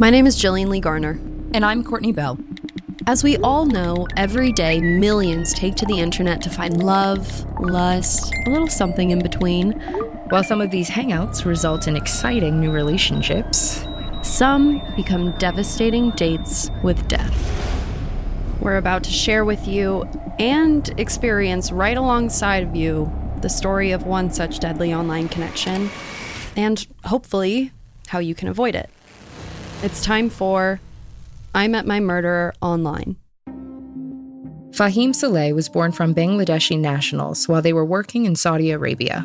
My name is Jillian Lee Garner. And I'm Courtney Bell. As we all know, every day millions take to the internet to find love, lust, a little something in between. While some of these hangouts result in exciting new relationships, some become devastating dates with death. We're about to share with you and experience right alongside of you the story of one such deadly online connection and hopefully how you can avoid it. It's time for I Met My Murderer Online. Fahim Saleh was born from Bangladeshi nationals while they were working in Saudi Arabia.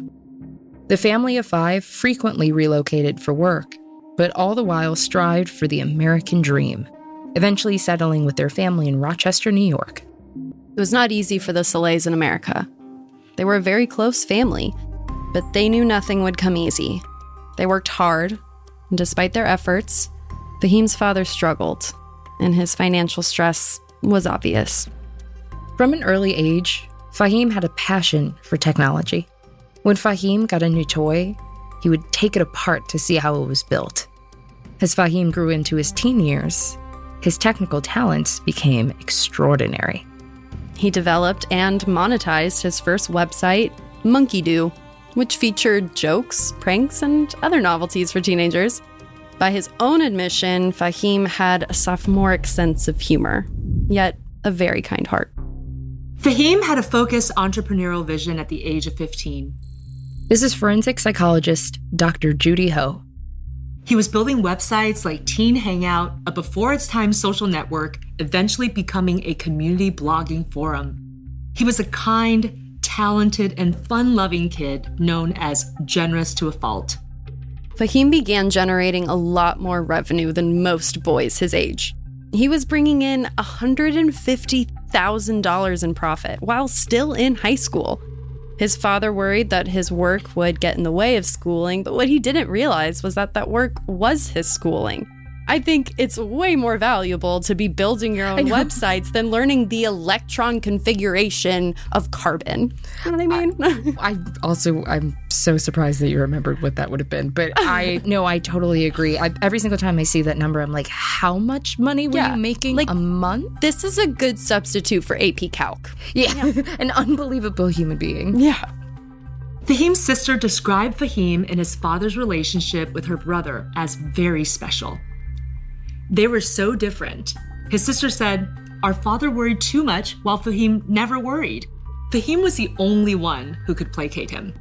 The family of five frequently relocated for work, but all the while strived for the American dream, eventually settling with their family in Rochester, New York. It was not easy for the Salehs in America. They were a very close family, but they knew nothing would come easy. They worked hard, and despite their efforts, Fahim's father struggled, and his financial stress was obvious. From an early age, Fahim had a passion for technology. When Fahim got a new toy, he would take it apart to see how it was built. As Fahim grew into his teen years, his technical talents became extraordinary. He developed and monetized his first website, Monkey Do, which featured jokes, pranks, and other novelties for teenagers. By his own admission, Fahim had a sophomoric sense of humor, yet a very kind heart. Fahim had a focused entrepreneurial vision at the age of 15. This is forensic psychologist Dr. Judy Ho. He was building websites like Teen Hangout, a before its time social network, eventually becoming a community blogging forum. He was a kind, talented, and fun loving kid known as generous to a fault. Fahim began generating a lot more revenue than most boys his age. He was bringing in $150,000 in profit while still in high school. His father worried that his work would get in the way of schooling, but what he didn't realize was that that work was his schooling. I think it's way more valuable to be building your own websites than learning the electron configuration of carbon. You know what I mean? I, I also I'm so surprised that you remembered what that would have been. But I no, I totally agree. I, every single time I see that number, I'm like, how much money were Yeah, you making like- a month? this is a good substitute for AP Calc. Yeah, an unbelievable human being. Yeah. Fahim's sister described Fahim and his father's relationship with her brother as very special. They were so different. His sister said, Our father worried too much while Fahim never worried. Fahim was the only one who could placate him.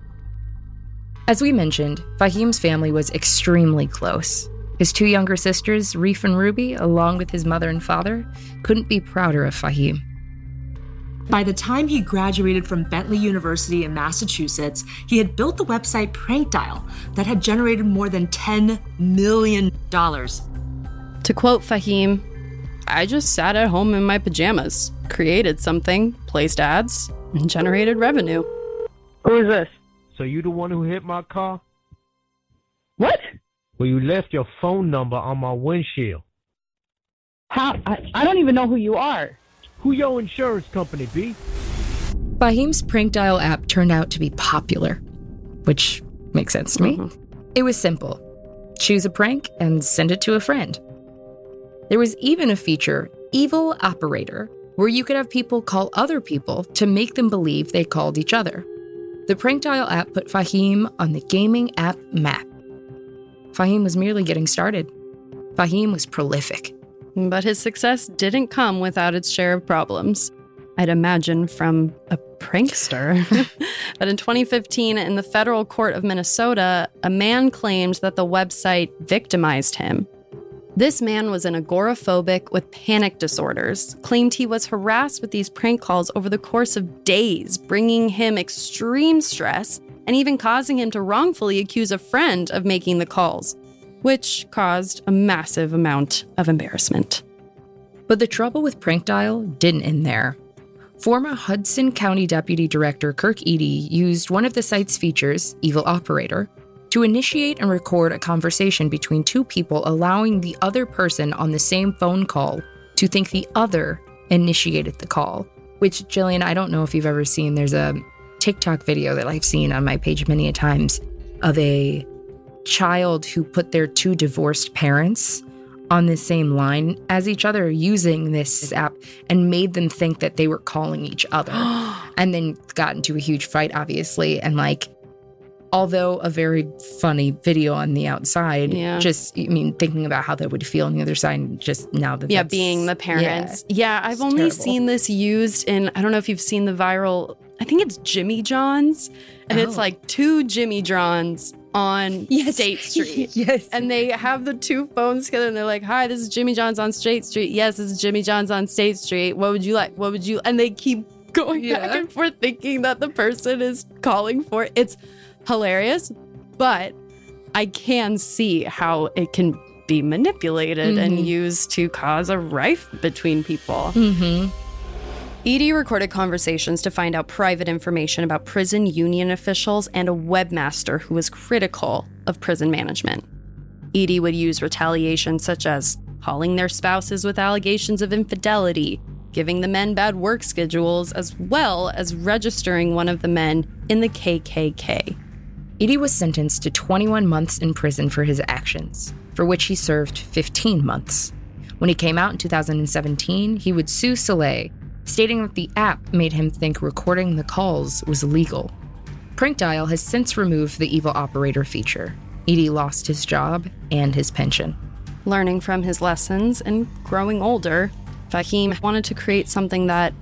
As we mentioned, Fahim's family was extremely close. His two younger sisters, Reef and Ruby, along with his mother and father, couldn't be prouder of Fahim. By the time he graduated from Bentley University in Massachusetts, he had built the website Prank Dial that had generated more than $10 million. To quote Fahim, I just sat at home in my pajamas, created something, placed ads, and generated revenue. Who is this? So you the one who hit my car? What? Well, you left your phone number on my windshield. How? I, I don't even know who you are. Who your insurance company be? Fahim's prank dial app turned out to be popular, which makes sense to me. Mm-hmm. It was simple choose a prank and send it to a friend. There was even a feature, Evil Operator, where you could have people call other people to make them believe they called each other. The prank dial app put Fahim on the gaming app map. Fahim was merely getting started. Fahim was prolific. But his success didn't come without its share of problems. I'd imagine from a prankster. but in 2015, in the federal court of Minnesota, a man claimed that the website victimized him. This man was an agoraphobic with panic disorders, claimed he was harassed with these prank calls over the course of days, bringing him extreme stress and even causing him to wrongfully accuse a friend of making the calls, which caused a massive amount of embarrassment. But the trouble with Prank Dial didn't end there. Former Hudson County Deputy Director Kirk Eady used one of the site's features, Evil Operator, to initiate and record a conversation between two people, allowing the other person on the same phone call to think the other initiated the call. Which, Jillian, I don't know if you've ever seen, there's a TikTok video that I've seen on my page many a times of a child who put their two divorced parents on the same line as each other using this app and made them think that they were calling each other and then got into a huge fight obviously and like although a very funny video on the outside Yeah. just i mean thinking about how that would feel on the other side just now that Yeah, being the parents. Yeah, I've only terrible. seen this used in, I don't know if you've seen the viral, I think it's Jimmy John's, and it's Oh. like two Jimmy Johns on Yes. State Street. yes And they have the two phones together and they're like, Hi, this is Jimmy John's on State Street. Yes, this is Jimmy John's on State Street. What would you like? What would you and they keep going back and forth thinking that the person is calling for it. It's hilarious, but I can see how it can be manipulated and Mhm. used to cause a rife between people. mm-hmm Eady recorded conversations to find out private information about prison union officials and a webmaster who was critical of prison management. Eady would use retaliation such as calling their spouses with allegations of infidelity, giving the men bad work schedules, as well as registering one of the men in the KKK. Eady was sentenced to 21 months in prison for his actions, for which he served 15 months. When he came out in 2017, he would sue Saleh, stating that the app made him think recording the calls was illegal. Prank Dial has since removed the evil operator feature. Eady lost his job and his pension. Learning from his lessons and growing older, Fahim wanted to create something that,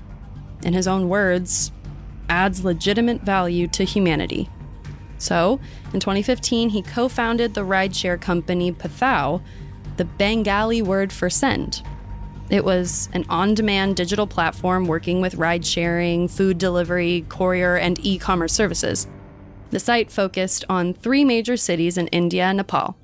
in his own words, adds legitimate value to humanity. So, in 2015, he co founded the rideshare company Pathao, the Bengali word for send. It was an on demand digital platform working with ride sharing, food delivery, courier, and e commerce services. The site focused on three major cities in India and Nepal.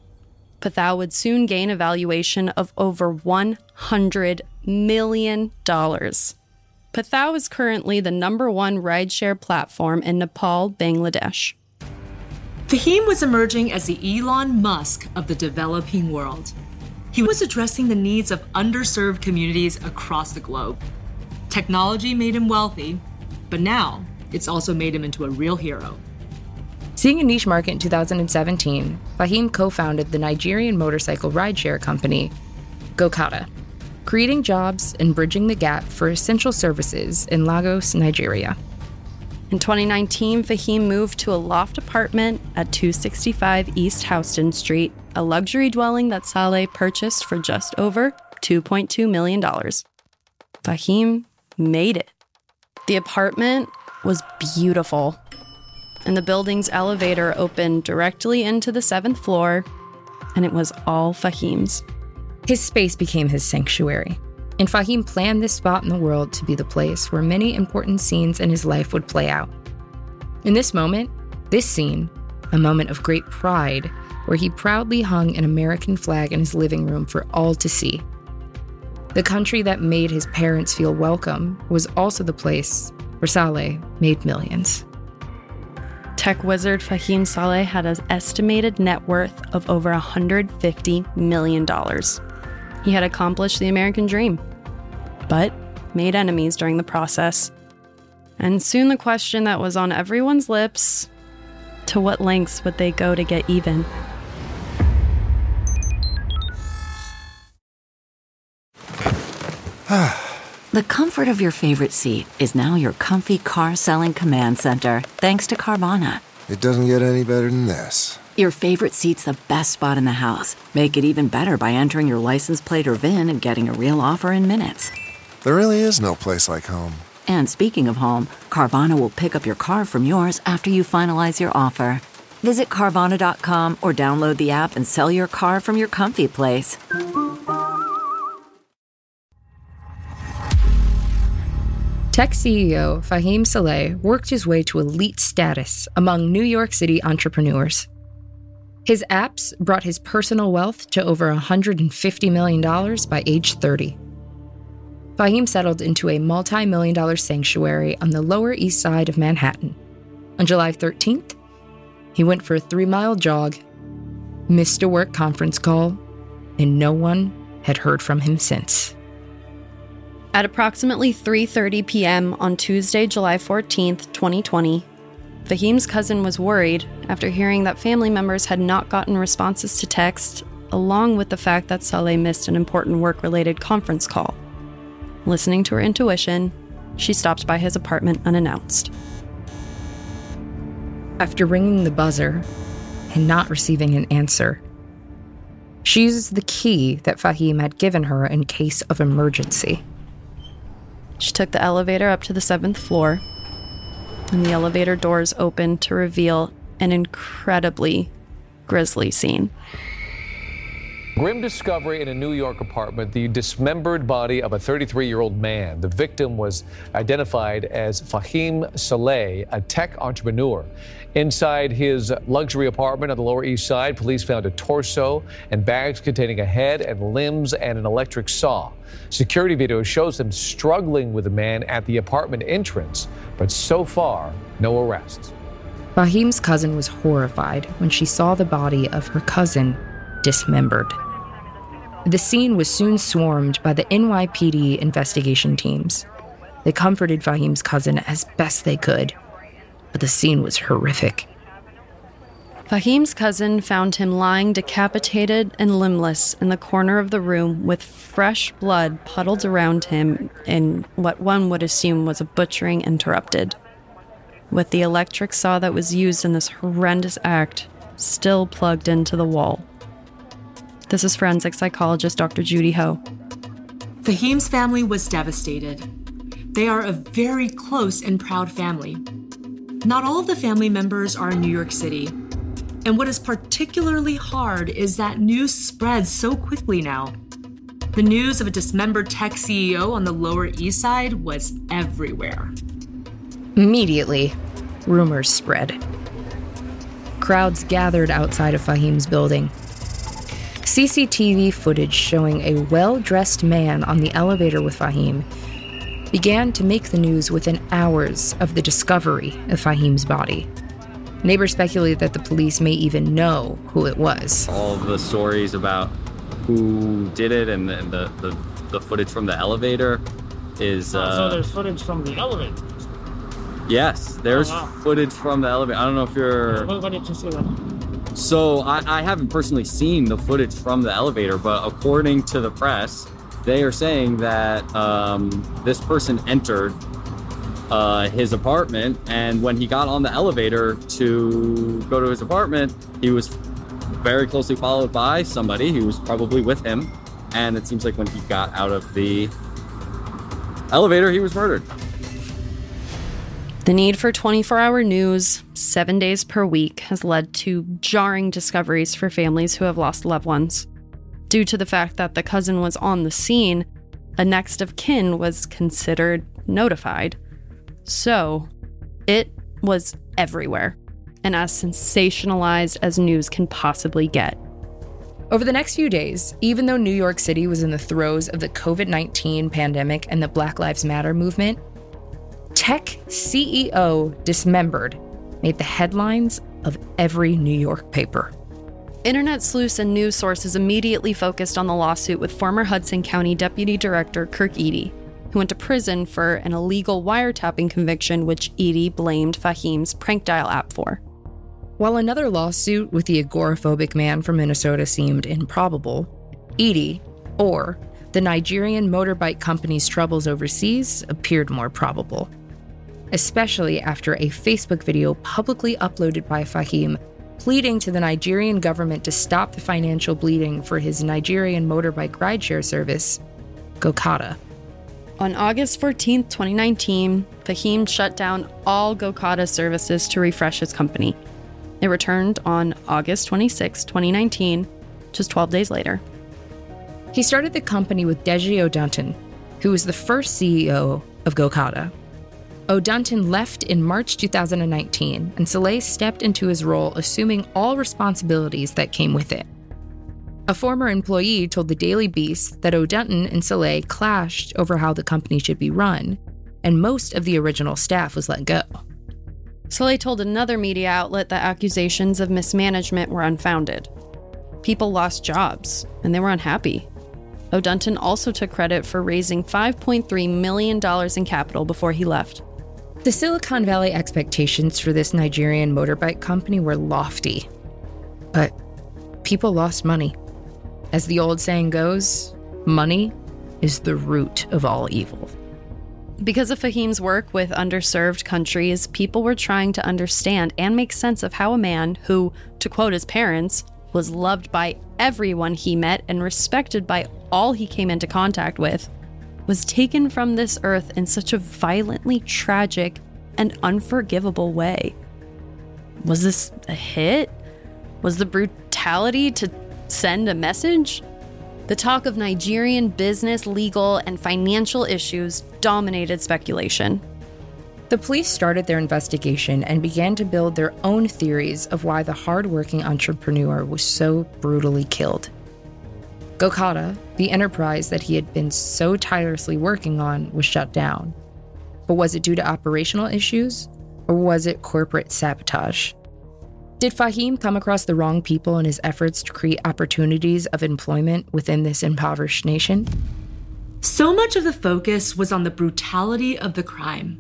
Pathao would soon gain a valuation of over $100 million. Pathao is currently the number one rideshare platform in Nepal, Bangladesh. Fahim was emerging as the Elon Musk of the developing world. He was addressing the needs of underserved communities across the globe. Technology made him wealthy, but now it's also made him into a real hero. Seeing a niche market in 2017, Fahim co founded the Nigerian motorcycle rideshare company, Gokada, creating jobs and bridging the gap for essential services in Lagos, Nigeria. In 2019, Fahim moved to a loft apartment at 265 East Houston Street, a luxury dwelling that Saleh purchased for just over $2.2 million. Fahim made it. The apartment was beautiful, and the building's elevator opened directly into the seventh floor, and it was all Fahim's. His space became his sanctuary, and Fahim planned this spot in the world to be the place where many important scenes in his life would play out. In this moment, this scene, a moment of great pride, where he proudly hung an American flag in his living room for all to see. The country that made his parents feel welcome was also the place where Saleh made millions. Tech wizard Fahim Saleh had an estimated net worth of over $150 million. He had accomplished the American dream, but made enemies during the process. And soon the question that was on everyone's lips to what lengths would they go to get even? The comfort of your favorite seat is now your comfy car selling command center, thanks to Carvana. It doesn't get any better than this. Your favorite seat's the best spot in the house. Make it even better by entering your license plate or VIN and getting a real offer in minutes. There really is no place like home. And speaking of home, Carvana will pick up your car from yours after you finalize your offer. Visit Carvana.com or download the app and sell your car from your comfy place. Tech CEO Fahim Saleh worked his way to elite status among New York City entrepreneurs. His apps brought his personal wealth to over $150 million by age 30. Fahim settled into a multi million dollar sanctuary on the Lower East Side of Manhattan. On July 13th, he went for a three mile jog, missed a work conference call, and no one had heard from him since. At approximately 3:30 p.m. on Tuesday, July 14th, 2020, Fahim's cousin was worried after hearing that family members had not gotten responses to text, along with the fact that Saleh missed an important work-related conference call. Listening to her intuition, she stopped by his apartment unannounced. After ringing the buzzer and not receiving an answer, she uses the key that Fahim had given her in case of emergency. She took the elevator up to the seventh floor, and the elevator doors opened to reveal an incredibly grisly scene. Grim discovery in a New York apartment the dismembered body of a 33 year old man. The victim was identified as Fahim Saleh, a tech entrepreneur. Inside his luxury apartment on the Lower East Side, police found a torso and bags containing a head and limbs and an electric saw. Security video shows them struggling with the man at the apartment entrance, but so far, no arrests. Fahim's cousin was horrified when she saw the body of her cousin dismembered. The scene was soon swarmed by the NYPD investigation teams. They comforted Fahim's cousin as best they could, but the scene was horrific. Fahim's cousin found him lying decapitated and limbless in the corner of the room with fresh blood puddled around him in what one would assume was a butchering interrupted. With the electric saw that was used in this horrendous act still plugged into the wall. This is forensic psychologist Dr. Judy Ho. Fahim's family was devastated. They are a very close and proud family. Not all of the family members are in New York City. And what is particularly hard is that news spreads so quickly now. The news of a dismembered tech CEO on the Lower East Side was everywhere. Immediately, rumors spread. Crowds gathered outside of Fahim's building. CCTV footage showing a well dressed man on the elevator with Fahim began to make the news within hours of the discovery of Fahim's body. Neighbors speculate that the police may even know who it was. All the stories about who did it and the, the, the, the footage from the elevator is. Uh, so there's footage from the elevator. Yes, there's Oh, wow. footage from the elevator. I don't know if you're. When, when did you see that? So I, I haven't personally seen the footage from the elevator, but according to the press, they are saying that um, this person entered uh, his apartment, and when he got on the elevator to go to his apartment, he was very closely followed by somebody who was probably with him, and it seems like when he got out of the elevator, he was murdered. The need for 24 hour news, seven days per week, has led to jarring discoveries for families who have lost loved ones. Due to the fact that the cousin was on the scene, a next of kin was considered notified. So, it was everywhere, and as sensationalized as news can possibly get. Over the next few days, even though New York City was in the throes of the COVID 19 pandemic and the Black Lives Matter movement, tech CEO dismembered made the headlines of every New York paper. Internet sleuths and news sources immediately focused on the lawsuit with former Hudson County Deputy Director Kirk Eady, who went to prison for an illegal wiretapping conviction which Eady blamed Fahim's prank dial app for. While another lawsuit with the agoraphobic man from Minnesota seemed improbable, Eady, or the Nigerian motorbike company's troubles overseas, appeared more probable. Especially after a Facebook video publicly uploaded by Fahim pleading to the Nigerian government to stop the financial bleeding for his Nigerian motorbike rideshare service, Gokada. On August 14, 2019, Fahim shut down all Gokada services to refresh his company. It returned on August 26, 2019, just 12 days later. He started the company with Deji Oduntan, who was the first CEO of Gokada. Oduntan left in March 2019, and Saleh stepped into his role, assuming all responsibilities that came with it. A former employee told the Daily Beast that Oduntan and Saleh clashed over how the company should be run, and most of the original staff was let go. Saleh told another media outlet that accusations of mismanagement were unfounded. People lost jobs, and they were unhappy. Oduntan also took credit for raising $5.3 million in capital before he left. The Silicon Valley expectations for this Nigerian motorbike company were lofty. But people lost money. As the old saying goes, money is the root of all evil. Because of Fahim's work with underserved countries, people were trying to understand and make sense of how a man who, to quote his parents, was loved by everyone he met and respected by all he came into contact with, was taken from this earth in such a violently tragic and unforgivable way. Was this a hit? Was the brutality to send a message? The talk of Nigerian business, legal, and financial issues dominated speculation. The police started their investigation and began to build their own theories of why the hardworking entrepreneur was so brutally killed. Gokada, the enterprise that he had been so tirelessly working on, was shut down. But was it due to operational issues, or was it corporate sabotage? Did Fahim come across the wrong people in his efforts to create opportunities of employment within this impoverished nation? So much of the focus was on the brutality of the crime.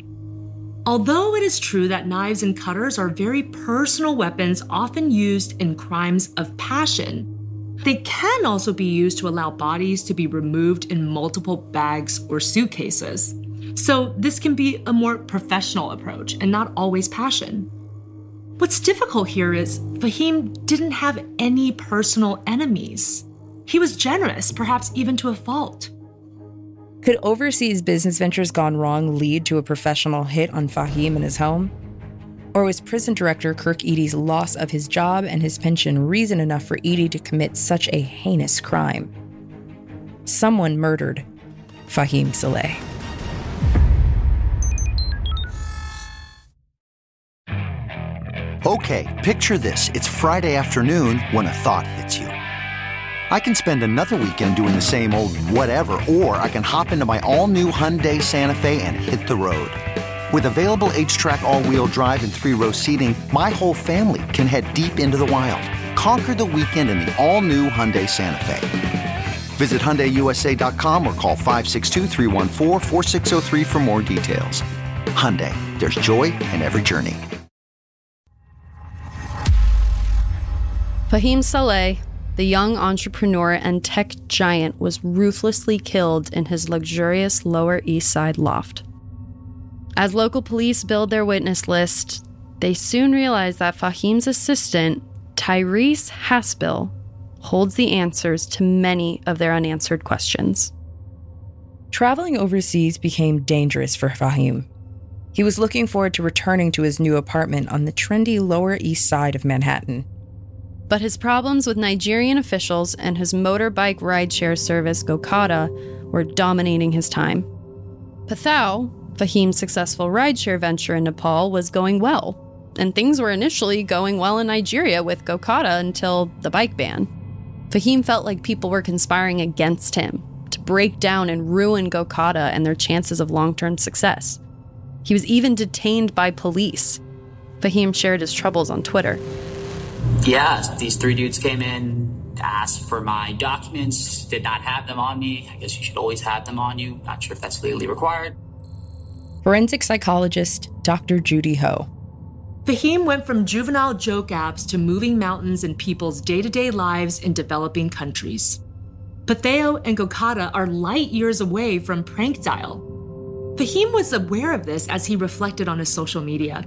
Although it is true that knives and cutters are very personal weapons often used in crimes of passion, they can also be used to allow bodies to be removed in multiple bags or suitcases. So, this can be a more professional approach and not always passion. What's difficult here is Fahim didn't have any personal enemies. He was generous, perhaps even to a fault. Could overseas business ventures gone wrong lead to a professional hit on Fahim and his home? Or was prison director Kirk Eady's loss of his job and his pension reason enough for Eady to commit such a heinous crime? Someone murdered Fahim Saleh. Okay, picture this. It's Friday afternoon when a thought hits you. I can spend another weekend doing the same old whatever, or I can hop into my all new Hyundai Santa Fe and hit the road. With available HTRAC, all wheel drive, and three row seating, my whole family can head deep into the wild. Conquer the weekend in the all new Hyundai Santa Fe. Visit HyundaiUSA.com or call 562 for more details. Hyundai, there's joy in every journey. Fahim Saleh, the young entrepreneur and tech giant, was ruthlessly killed in his luxurious Lower East Side loft. As local police build their witness list, they soon realize that Fahim's assistant, Tyrese Haspil, holds the answers to many of their unanswered questions. Traveling overseas became dangerous for Fahim. He was looking forward to returning to his new apartment on the trendy Lower East Side of Manhattan. But his problems with Nigerian officials and his motorbike rideshare service, Gokada, were dominating his time. Pathao, Fahim's successful rideshare venture in Nepal, was going well, and things were initially going well in Nigeria with Gokada until the bike ban. Fahim felt like people were conspiring against him to break down and ruin Gokada and their chances of long term success. He was even detained by police. Fahim shared his troubles on Twitter. Yeah, these three dudes came in, asked for my documents, did not have them on me. I guess you should always have them on you. Not sure if that's legally required. Forensic psychologist Dr. Judy Ho. Fahim went from juvenile joke apps to moving mountains in people's day to day lives in developing countries. Pathao and Gokada are light years away from prank dial. Fahim was aware of this as he reflected on his social media.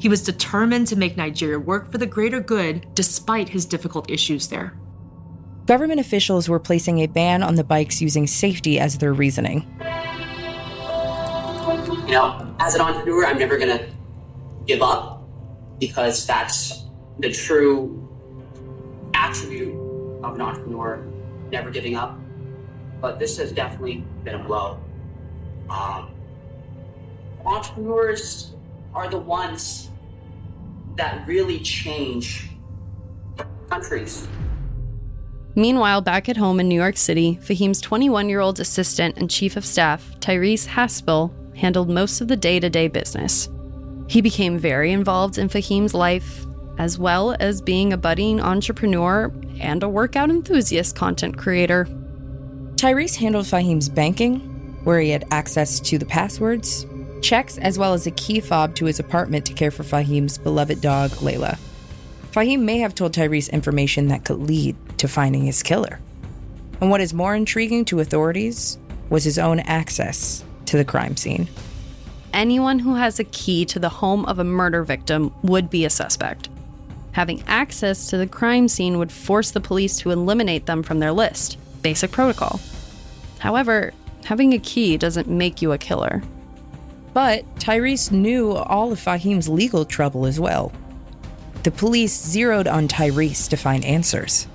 He was determined to make Nigeria work for the greater good despite his difficult issues there. Government officials were placing a ban on the bikes using safety as their reasoning. You know, as an entrepreneur, I'm never going to give up because that's the true attribute of an entrepreneur, never giving up. But this has definitely been a blow. Um, entrepreneurs are the ones that really change countries. Meanwhile, back at home in New York City, Fahim's 21 year old assistant and chief of staff, Tyrese Haspil, handled most of the day to day business. He became very involved in Fahim's life, as well as being a budding entrepreneur and a workout enthusiast content creator. Tyrese handled Fahim's banking, where he had access to the passwords, checks, as well as a key fob to his apartment to care for Fahim's beloved dog, Layla. Fahim may have told Tyrese information that could lead to finding his killer. And what is more intriguing to authorities was his own access to the crime scene. Anyone who has a key to the home of a murder victim would be a suspect. Having access to the crime scene would force the police to eliminate them from their list. Basic protocol. However, having a key doesn't make you a killer. But Tyrese knew all of Fahim's legal trouble as well. The police zeroed on Tyrese to find answers.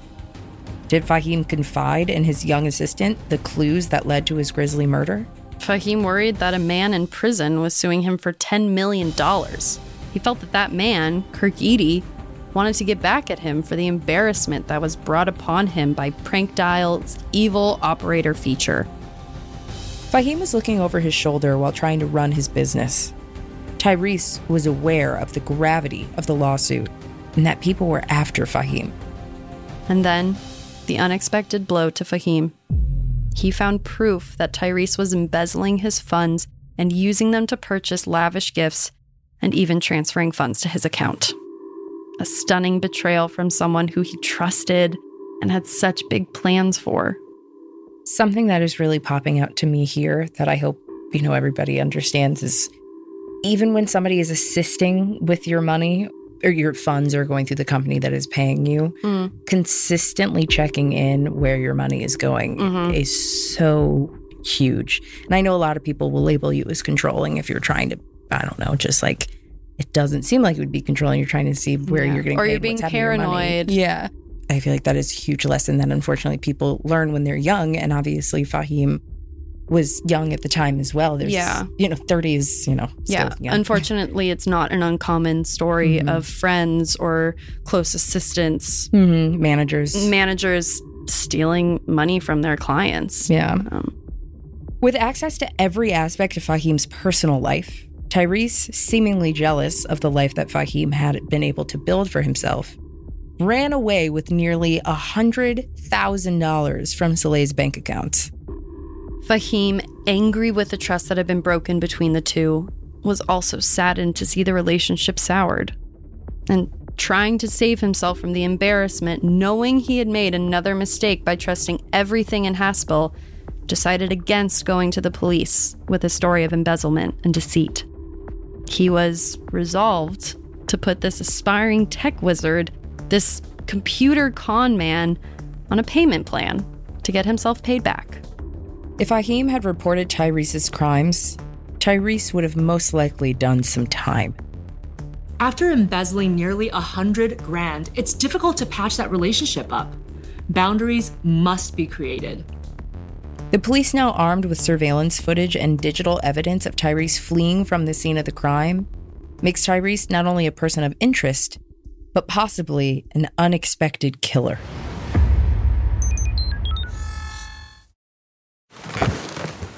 Did Fahim confide in his young assistant the clues that led to his grisly murder? Fahim worried that a man in prison was suing him for $10 million. He felt that that man, Kirk Eady, wanted to get back at him for the embarrassment that was brought upon him by Prank Dial's evil operator feature. Fahim was looking over his shoulder while trying to run his business. Tyrese was aware of the gravity of the lawsuit and that people were after Fahim. And then, the unexpected blow to Fahim. He found proof that Tyrese was embezzling his funds and using them to purchase lavish gifts and even transferring funds to his account. A stunning betrayal from someone who he trusted and had such big plans for. Something that is really popping out to me here that I hope you know everybody understands is even when somebody is assisting with your money or your funds are going through the company that is paying you, Mm. consistently checking in where your money is going Mhm. is so huge. And I know a lot of people will label you as controlling if you're trying to, I don't know, just like it doesn't seem like it would be controlling. You're trying to see where Yeah. you're getting Or you're being what's happening to your money. paranoid. Yeah. I feel like that is a huge lesson that unfortunately people learn when they're young. And obviously, Fahim was young at the time as well. There's, Yeah. you know, 30s, you know. Yeah, unfortunately, it's not an uncommon story Mhm. of friends or close assistants, Mhm. Managers. managers stealing money from their clients. Yeah. Um, With access to every aspect of Fahim's personal life, Tyrese, seemingly jealous of the life that Fahim had been able to build for himself, ran away with nearly $100,000 from Saleh's bank accounts. Fahim, angry with the trust that had been broken between the two, was also saddened to see the relationship soured. And trying to save himself from the embarrassment, knowing he had made another mistake by trusting everything in Haspil, decided against going to the police with a story of embezzlement and deceit. He was resolved to put this aspiring tech wizard, this computer con man, on a payment plan to get himself paid back. If Fahim had reported Tyrese's crimes, Tyrese would have most likely done some time. After embezzling nearly a hundred grand, it's difficult to patch that relationship up. Boundaries must be created. The police, now armed with surveillance footage and digital evidence of Tyrese fleeing from the scene of the crime, makes Tyrese not only a person of interest, but possibly an unexpected killer.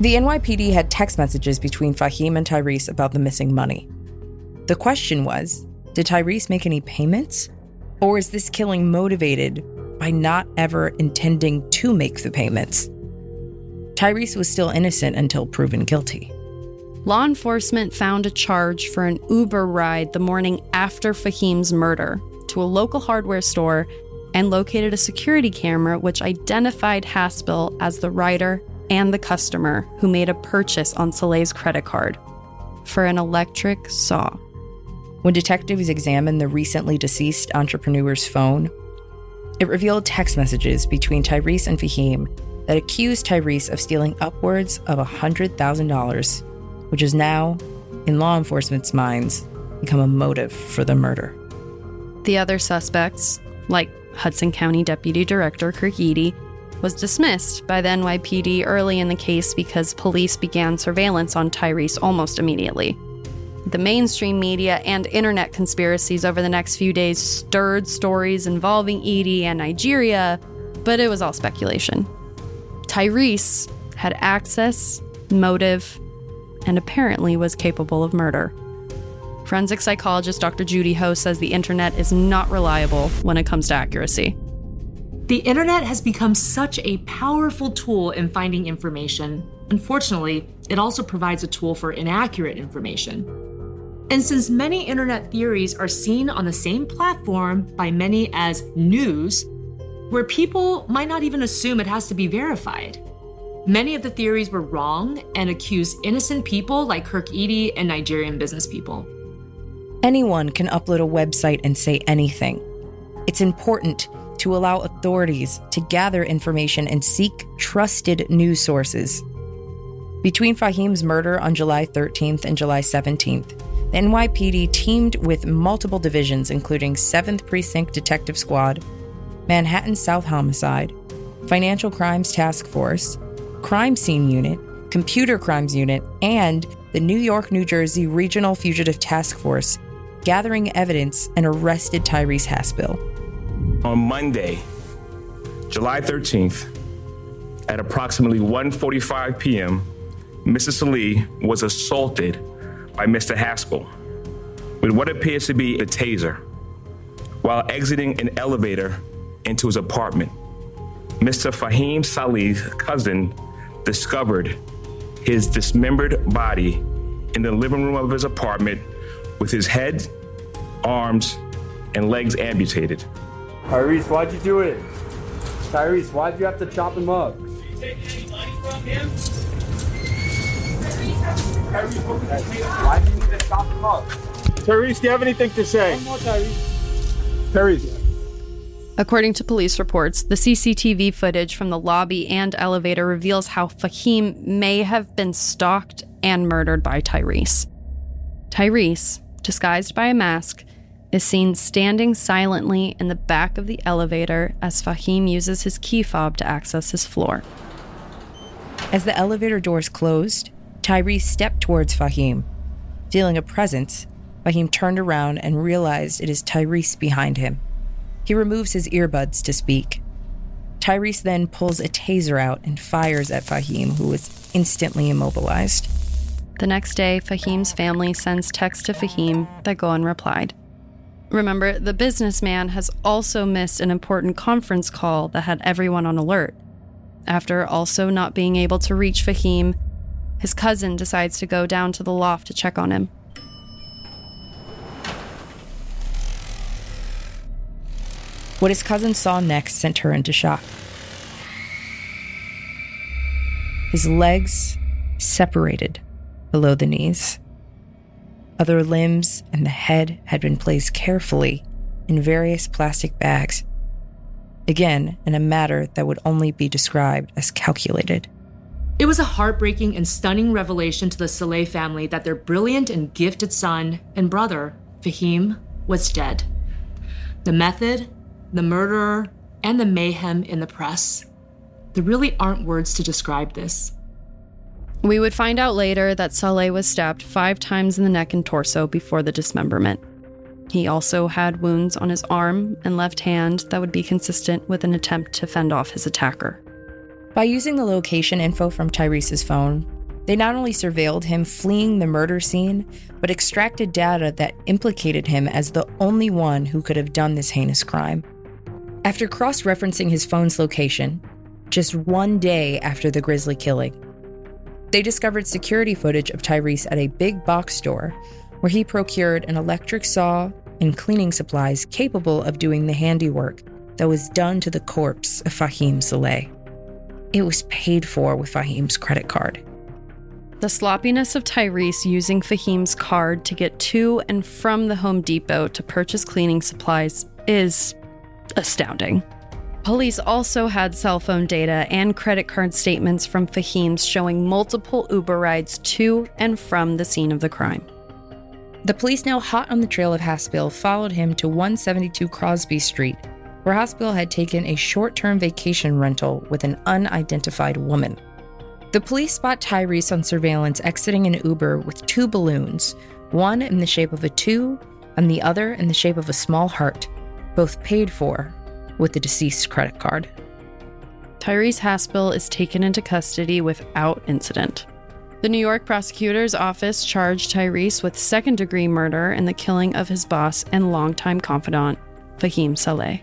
The NYPD had text messages between Fahim and Tyrese about the missing money. The question was did Tyrese make any payments? Or is this killing motivated by not ever intending to make the payments? Tyrese was still innocent until proven guilty. Law enforcement found a charge for an Uber ride the morning after Fahim's murder to a local hardware store and located a security camera which identified Haspil as the rider and the customer who made a purchase on Saleh's credit card for an electric saw. When detectives examined the recently deceased entrepreneur's phone, it revealed text messages between Tyrese and Fahim that accused Tyrese of stealing upwards of $100,000, which is now, in law enforcement's minds, become a motive for the murder. The other suspects, like Hudson County Deputy Director Kirk Eady, was dismissed by the NYPD early in the case because police began surveillance on Tyrese almost immediately. The mainstream media and internet conspiracies over the next few days stirred stories involving Eady and Nigeria, but it was all speculation. Tyrese had access, motive, and apparently was capable of murder. Forensic psychologist Dr. Judy Ho says the internet is not reliable when it comes to accuracy. The internet has become such a powerful tool in finding information. Unfortunately, it also provides a tool for inaccurate information. And since many internet theories are seen on the same platform by many as news, where people might not even assume it has to be verified, many of the theories were wrong and accused innocent people like Kirk Eady and Nigerian business people. Anyone can upload a website and say anything. It's important to allow authorities to gather information and seek trusted news sources. Between Fahim's murder on July 13th and July 17th, the NYPD teamed with multiple divisions, including 7th Precinct Detective Squad, Manhattan South Homicide, Financial Crimes Task Force, Crime Scene Unit, Computer Crimes Unit, and the New York, New Jersey Regional Fugitive Task Force, gathering evidence and arrested Tyrese Haspil. On Monday, July 13th, at approximately 1:45 p.m., Mrs. Saleh was assaulted by Mr. Haspil with what appears to be a taser while exiting an elevator into his apartment. Mr. Fahim Saleh's cousin discovered his dismembered body in the living room of his apartment with his head, arms, and legs amputated. Tyrese, why'd you do it? Tyrese, why'd you have to chop him up? Are you taking any money from him? Why did you just chop him up? Tyrese, do you have anything to say? One more, Tyrese. Tyrese. According to police reports, the CCTV footage from the lobby and elevator reveals how Fahim may have been stalked and murdered by Tyrese. Tyrese, disguised by a mask, is seen standing silently in the back of the elevator as Fahim uses his key fob to access his floor. As the elevator doors closed, Tyrese stepped towards Fahim. Feeling a presence, Fahim turned around and realized it is Tyrese behind him. He removes his earbuds to speak. Tyrese then pulls a taser out and fires at Fahim, who is instantly immobilized. The next day, Fahim's family sends text to Fahim that go unreplied. Remember, the businessman has also missed an important conference call that had everyone on alert. After also not being able to reach Fahim, his cousin decides to go down to the loft to check on him. What his cousin saw next sent her into shock. His legs separated below the knees. Other limbs and the head had been placed carefully in various plastic bags. Again, in a matter that would only be described as calculated. It was a heartbreaking and stunning revelation to the Saleh family that their brilliant and gifted son and brother, Fahim, was dead. The method, the murderer, and the mayhem in the press. There really aren't words to describe this. We would find out later that Saleh was stabbed five times in the neck and torso before the dismemberment. He also had wounds on his arm and left hand that would be consistent with an attempt to fend off his attacker. By using the location info from Tyrese's phone, they not only surveilled him fleeing the murder scene, but extracted data that implicated him as the only one who could have done this heinous crime. After cross referencing his phone's location, just one day after the grisly killing, they discovered security footage of Tyrese at a big box store where he procured an electric saw and cleaning supplies capable of doing the handiwork that was done to the corpse of Fahim Saleh. It was paid for with Fahim's credit card. The sloppiness of Tyrese using Fahim's card to get to and from the Home Depot to purchase cleaning supplies is astounding. Police also had cell phone data and credit card statements from Fahim's showing multiple Uber rides to and from the scene of the crime. The police, now hot on the trail of Haspil, followed him to 172 Crosby Street, where Haspil had taken a short term vacation rental with an unidentified woman. The police spot Tyrese on surveillance exiting an Uber with two balloons, one in the shape of a two and the other in the shape of a small heart, both paid for with the deceased's credit card. Tyrese Haspil is taken into custody without incident. The New York prosecutor's office charged Tyrese with second degree murder in the killing of his boss and longtime confidant, Fahim Saleh.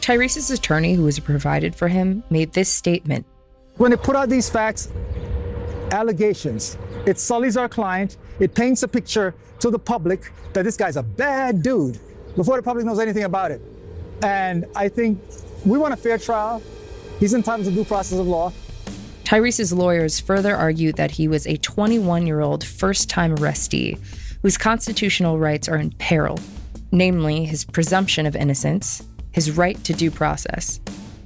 Tyrese's attorney, who was provided for him, made this statement when they put out these facts, allegations, it sullies our client. It paints a picture to the public that this guy's a bad dude before the public knows anything about it. And I think we want a fair trial. He's entitled to due process of law. Tyrese's lawyers further argued that he was a 21 year old first time arrestee whose constitutional rights are in peril, namely his presumption of innocence, his right to due process,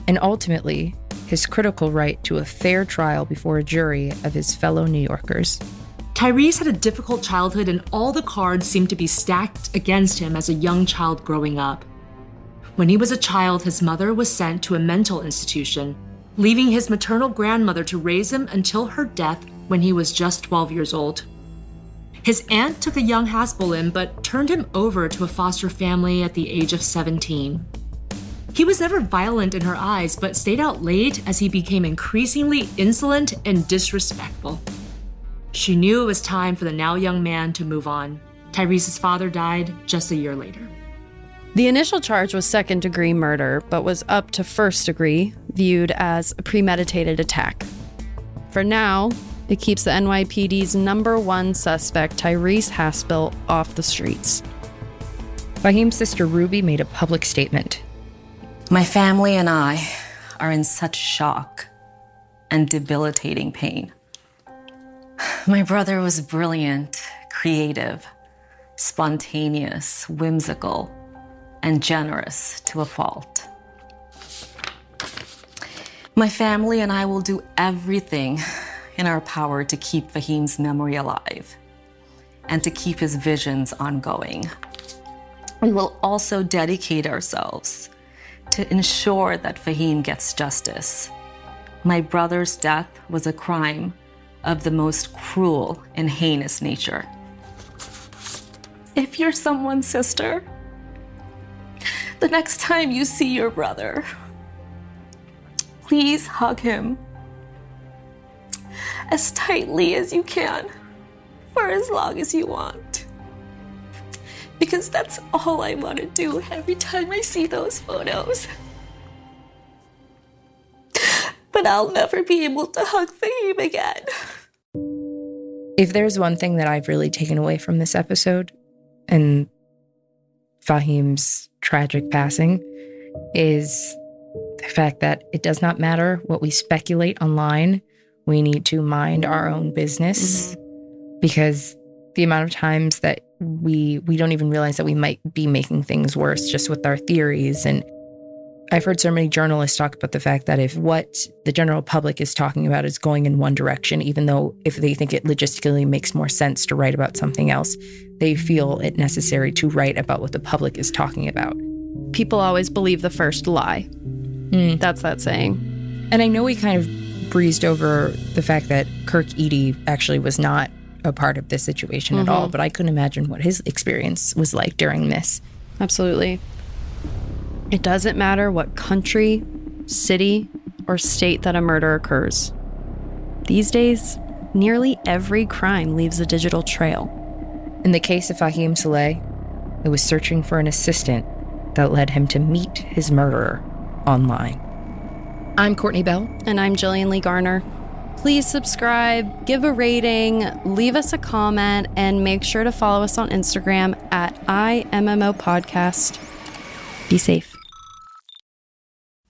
and ultimately his critical right to a fair trial before a jury of his fellow New Yorkers. Tyrese had a difficult childhood, and all the cards seemed to be stacked against him as a young child growing up. When he was a child, his mother was sent to a mental institution, leaving his maternal grandmother to raise him until her death when he was just 12 years old. His aunt took a young Haspil in, but turned him over to a foster family at the age of 17. He was never violent in her eyes, but stayed out late as he became increasingly insolent and disrespectful. She knew it was time for the now young man to move on. Tyrese's father died just a year later. The initial charge was second degree murder, but was up to first degree, viewed as a premeditated attack. For now, it keeps the NYPD's number one suspect, Tyrese Haspil, off the streets. Fahim's sister Ruby made a public statement my family and I are in such shock and debilitating pain. My brother was brilliant, creative, spontaneous, whimsical, and generous to a fault. My family and I will do everything in our power to keep Fahim's memory alive and to keep his visions ongoing. We will also dedicate ourselves to ensure that Fahim gets justice. My brother's death was a crime of the most cruel and heinous nature. If you're someone's sister, the next time you see your brother, please hug him as tightly as you can for as long as you want because that's all I want to do every time I see those photos. But I'll never be able to hug Fahim again. If there's one thing that I've really taken away from this episode and Fahim's tragic passing is the fact that it does not matter what we speculate online. We need to mind our own business mm-hmm. because the amount of times that we we don't even realize that we might be making things worse just with our theories and I've heard so many journalists talk about the fact that if what the general public is talking about is going in one direction, even though if they think it logistically makes more sense to write about something else, they feel it necessary to write about what the public is talking about. People always believe the first lie. Mm. That's that saying. And I know we kind of breezed over the fact that Kirk Eady actually was not a part of this situation mm-hmm. at all, but I couldn't imagine what his experience was like during this. Absolutely. It doesn't matter what country, city, or state that a murder occurs. These days, nearly every crime leaves a digital trail. In the case of Fahim Saleh, it was searching for an assistant that led him to meet his murderer online. I'm Courtney Bell. And I'm Jillian Lee Garner. Please subscribe, give a rating, leave us a comment, and make sure to follow us on Instagram at IMMO Podcast. Be safe.